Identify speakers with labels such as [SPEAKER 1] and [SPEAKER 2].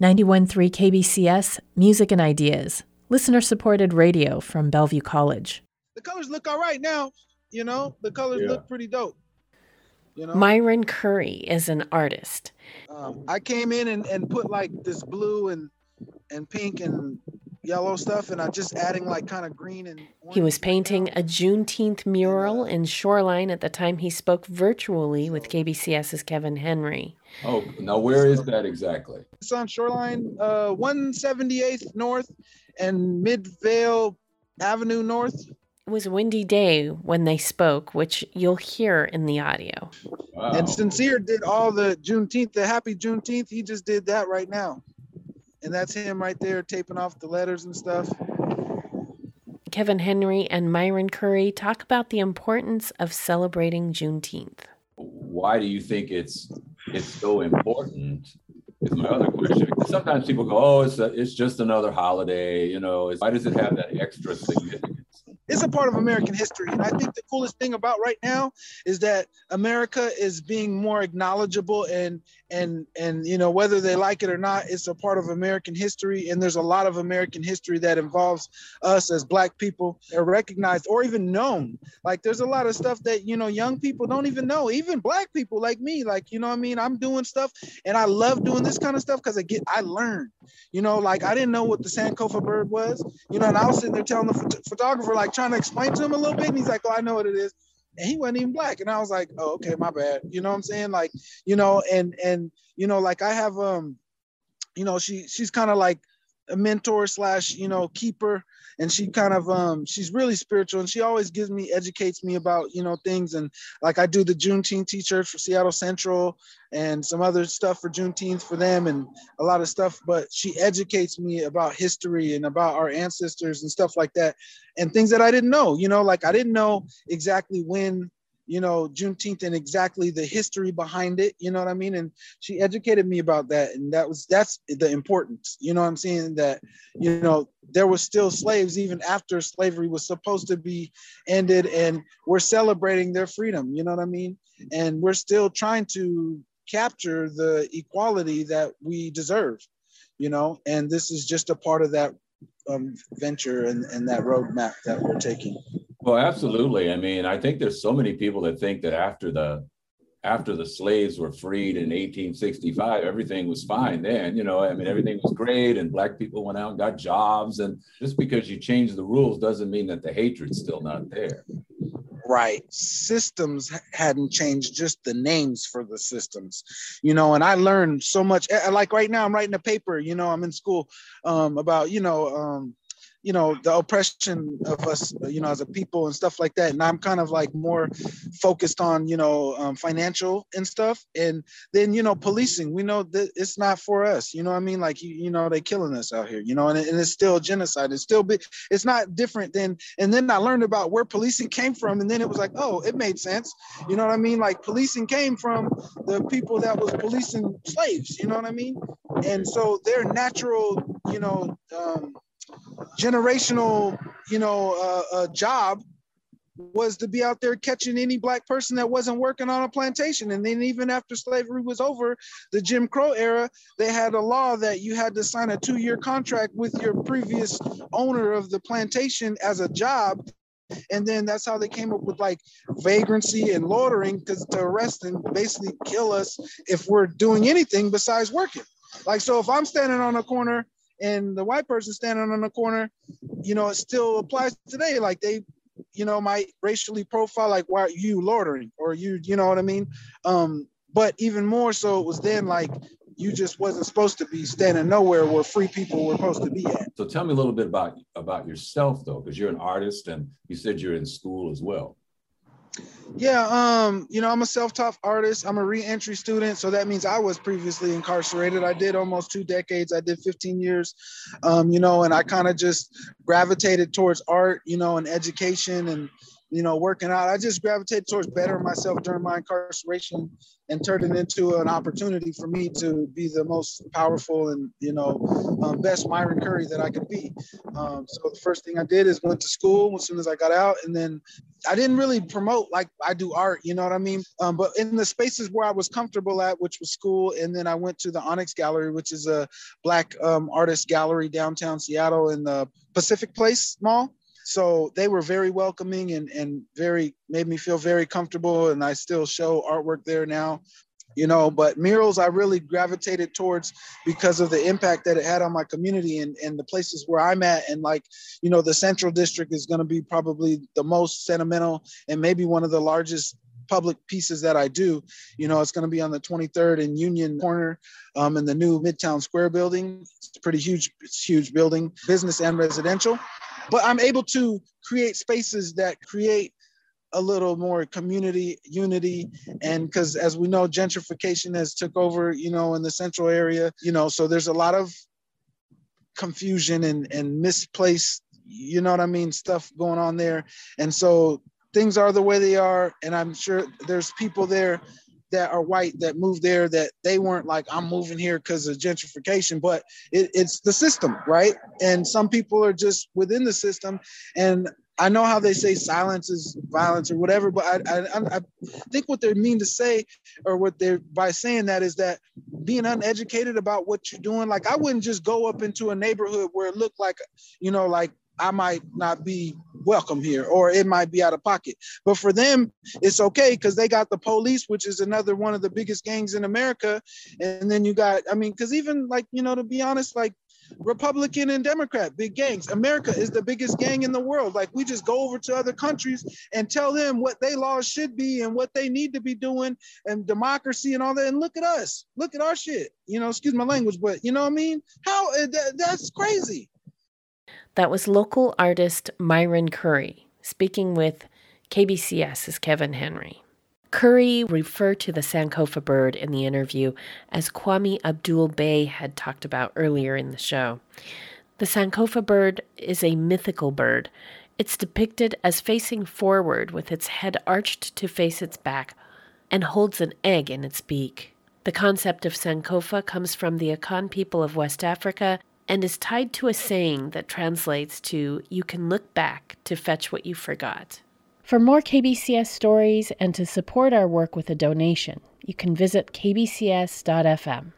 [SPEAKER 1] 91.3 KBCS, Music and Ideas, listener supported radio from Bellevue College.
[SPEAKER 2] The colors look all right now. You know, the colors
[SPEAKER 3] Yeah.
[SPEAKER 2] look pretty dope. You know,
[SPEAKER 1] Myron Curry is an artist.
[SPEAKER 2] um, I came in and, and put like this blue and and pink and yellow stuff, and I just adding like kind of green and.
[SPEAKER 1] He was painting a Juneteenth mural in Shoreline at the time he spoke virtually with KBCS's Kevin Henry.
[SPEAKER 3] Oh, now where is that exactly?
[SPEAKER 2] It's on Shoreline, uh, 178th North and Midvale Avenue North.
[SPEAKER 1] It was a windy day when they spoke, which you'll hear in the audio.
[SPEAKER 3] Wow.
[SPEAKER 2] And Sincere did all the Juneteenth, the Happy Juneteenth. He just did that right now, and that's him right there taping off the letters and stuff.
[SPEAKER 1] Kevin Henry and Myron Curry talk about the importance of celebrating Juneteenth.
[SPEAKER 3] Why do you think it's it's so important? Is my other question. Because sometimes people go, "Oh, it's a, it's just another holiday," you know. Why does it have that extra significance?
[SPEAKER 2] It's a part of American history. And I think the coolest thing about right now is that America is being more acknowledgeable and and and you know whether they like it or not, it's a part of American history. And there's a lot of American history that involves us as Black people are recognized or even known. Like there's a lot of stuff that you know young people don't even know. Even Black people like me, like you know what I mean. I'm doing stuff and I love doing this kind of stuff because I get I learn. You know, like I didn't know what the Sankofa bird was. You know, and I was sitting there telling the phot- photographer like trying to explain to him a little bit, and he's like, "Oh, I know what it is." And he wasn't even black, and I was like, "Oh, okay, my bad." You know what I'm saying? Like, you know, and and you know, like I have um, you know, she she's kind of like a mentor slash you know keeper. And she kind of um she's really spiritual and she always gives me educates me about you know things. And like I do the Juneteenth t-shirts for Seattle Central and some other stuff for Juneteenth for them and a lot of stuff. But she educates me about history and about our ancestors and stuff like that and things that I didn't know you know like I didn't know exactly when you know Juneteenth and exactly the history behind it you know what I mean? And she educated me about that and that was that's the importance you know what I'm saying? That you know there was still slaves even after slavery was supposed to be ended and we're celebrating their freedom you know what I mean? And we're still trying to capture the equality that we deserve you know? And this is just a part of that um, venture and, and that roadmap that we're taking
[SPEAKER 3] Well, absolutely. I mean, I think there's so many people that think that after the after the slaves were freed in 1865, everything was fine then. You know, I mean, everything was great, and black people went out and got jobs. And just because you change the rules doesn't mean that the hatred's still not there.
[SPEAKER 2] right systems hadn't changed just the names for the systems you know and i learned so much eh, like right now i'm writing a paper you know i'm in school um, about you know um, you know the oppression of us you know as a people and stuff like that. And i'm kind of like more focused on you know um, financial and stuff. And then you know policing. We know that it's not for us. You know what i mean? Like you, you know they killing us out here you know? And, and it's still genocide. It's still big it's not different than and then i learned about where policing came from. And then it was like oh it made sense. You know what i mean? Like policing came from the people that was policing slaves. You know what i mean? And so their natural you know um, generational you know uh, uh, job was to be out there catching any black person that wasn't working on a plantation. And then even after slavery was over the jim crow era they had a law that you had to sign a two-year contract with your previous owner of the plantation as a job. And then that's how they came up with like vagrancy and loitering because to arrest and basically kill us if we're doing anything besides working. Like so if i'm standing on a corner and the white person standing on the corner you know it still applies today. Like they you know might racially profile like why are you loitering or you you know what i mean? Um but even more so it was then like you just wasn't supposed to be standing nowhere where free people were supposed to be at.
[SPEAKER 3] So tell me a little bit about about yourself though, because you're an artist and you said you're in school as well.
[SPEAKER 2] Yeah, um, you know, I'm a self-taught artist. I'm a re-entry student, so that means I was previously incarcerated. I did almost two decades. I did 15 years, um, you know, and I kind of just gravitated towards art, you know, and education, and you know, working out. I just gravitated towards bettering myself during my incarceration and turned it into an opportunity for me to be the most powerful and, you know, um, best Myron Curry that I could be. Um, so the first thing I did is went to school as soon as I got out. And then I didn't really promote like I do art, you know what I mean? Um, but in the spaces where I was comfortable at, which was school, and then I went to the Onyx Gallery, which is a black um, artist gallery downtown Seattle in the Pacific Place Mall so they were very welcoming and, and very made me feel very comfortable and i still show artwork there now you know but murals i really gravitated towards because of the impact that it had on my community and, and the places where i'm at. And like you know the central district is going to be probably the most sentimental and maybe one of the largest public pieces that i do. You know it's going to be on the 23rd and union corner um, in the new midtown square building. It's a pretty huge it's huge building business and residential but I'm able to create spaces that create a little more community unity. And because as we know gentrification has took over you know in the central area you know so there's a lot of confusion and and misplaced you know what i mean stuff going on there. And so things are the way they are. And i'm sure there's people there that are white that moved there that they weren't like i'm moving here because of gentrification but it, it's the system right? And some people are just within the system. And i know how they say silence is violence or whatever but i, I, I think what they mean to say or what they're by saying that is that being uneducated about what you're doing like i wouldn't just go up into a neighborhood where it looked like you know like I might not be welcome here or it might be out of pocket. But for them, it's okay because they got the police, which is another one of the biggest gangs in America. And then you got, I mean, because even like, you know, to be honest, like Republican and Democrat, big gangs. America is the biggest gang in the world. Like we just go over to other countries and tell them what they laws should be and what they need to be doing and democracy and all that. And look at us, look at our shit. You know, excuse my language, but you know what I mean? How eh, that, that's crazy.
[SPEAKER 1] That was local artist Myron Curry speaking with KBCS's Kevin Henry. Curry referred to the Sankofa bird in the interview as Kwame Abdul Bey had talked about earlier in the show. The Sankofa bird is a mythical bird. It's depicted as facing forward with its head arched to face its back and holds an egg in its beak. The concept of Sankofa comes from the Akan people of West Africa and is tied to a saying that translates to You can look back to fetch what you forgot. For more KBCS stories and to support our work with a donation, you can visit kbcs.fm.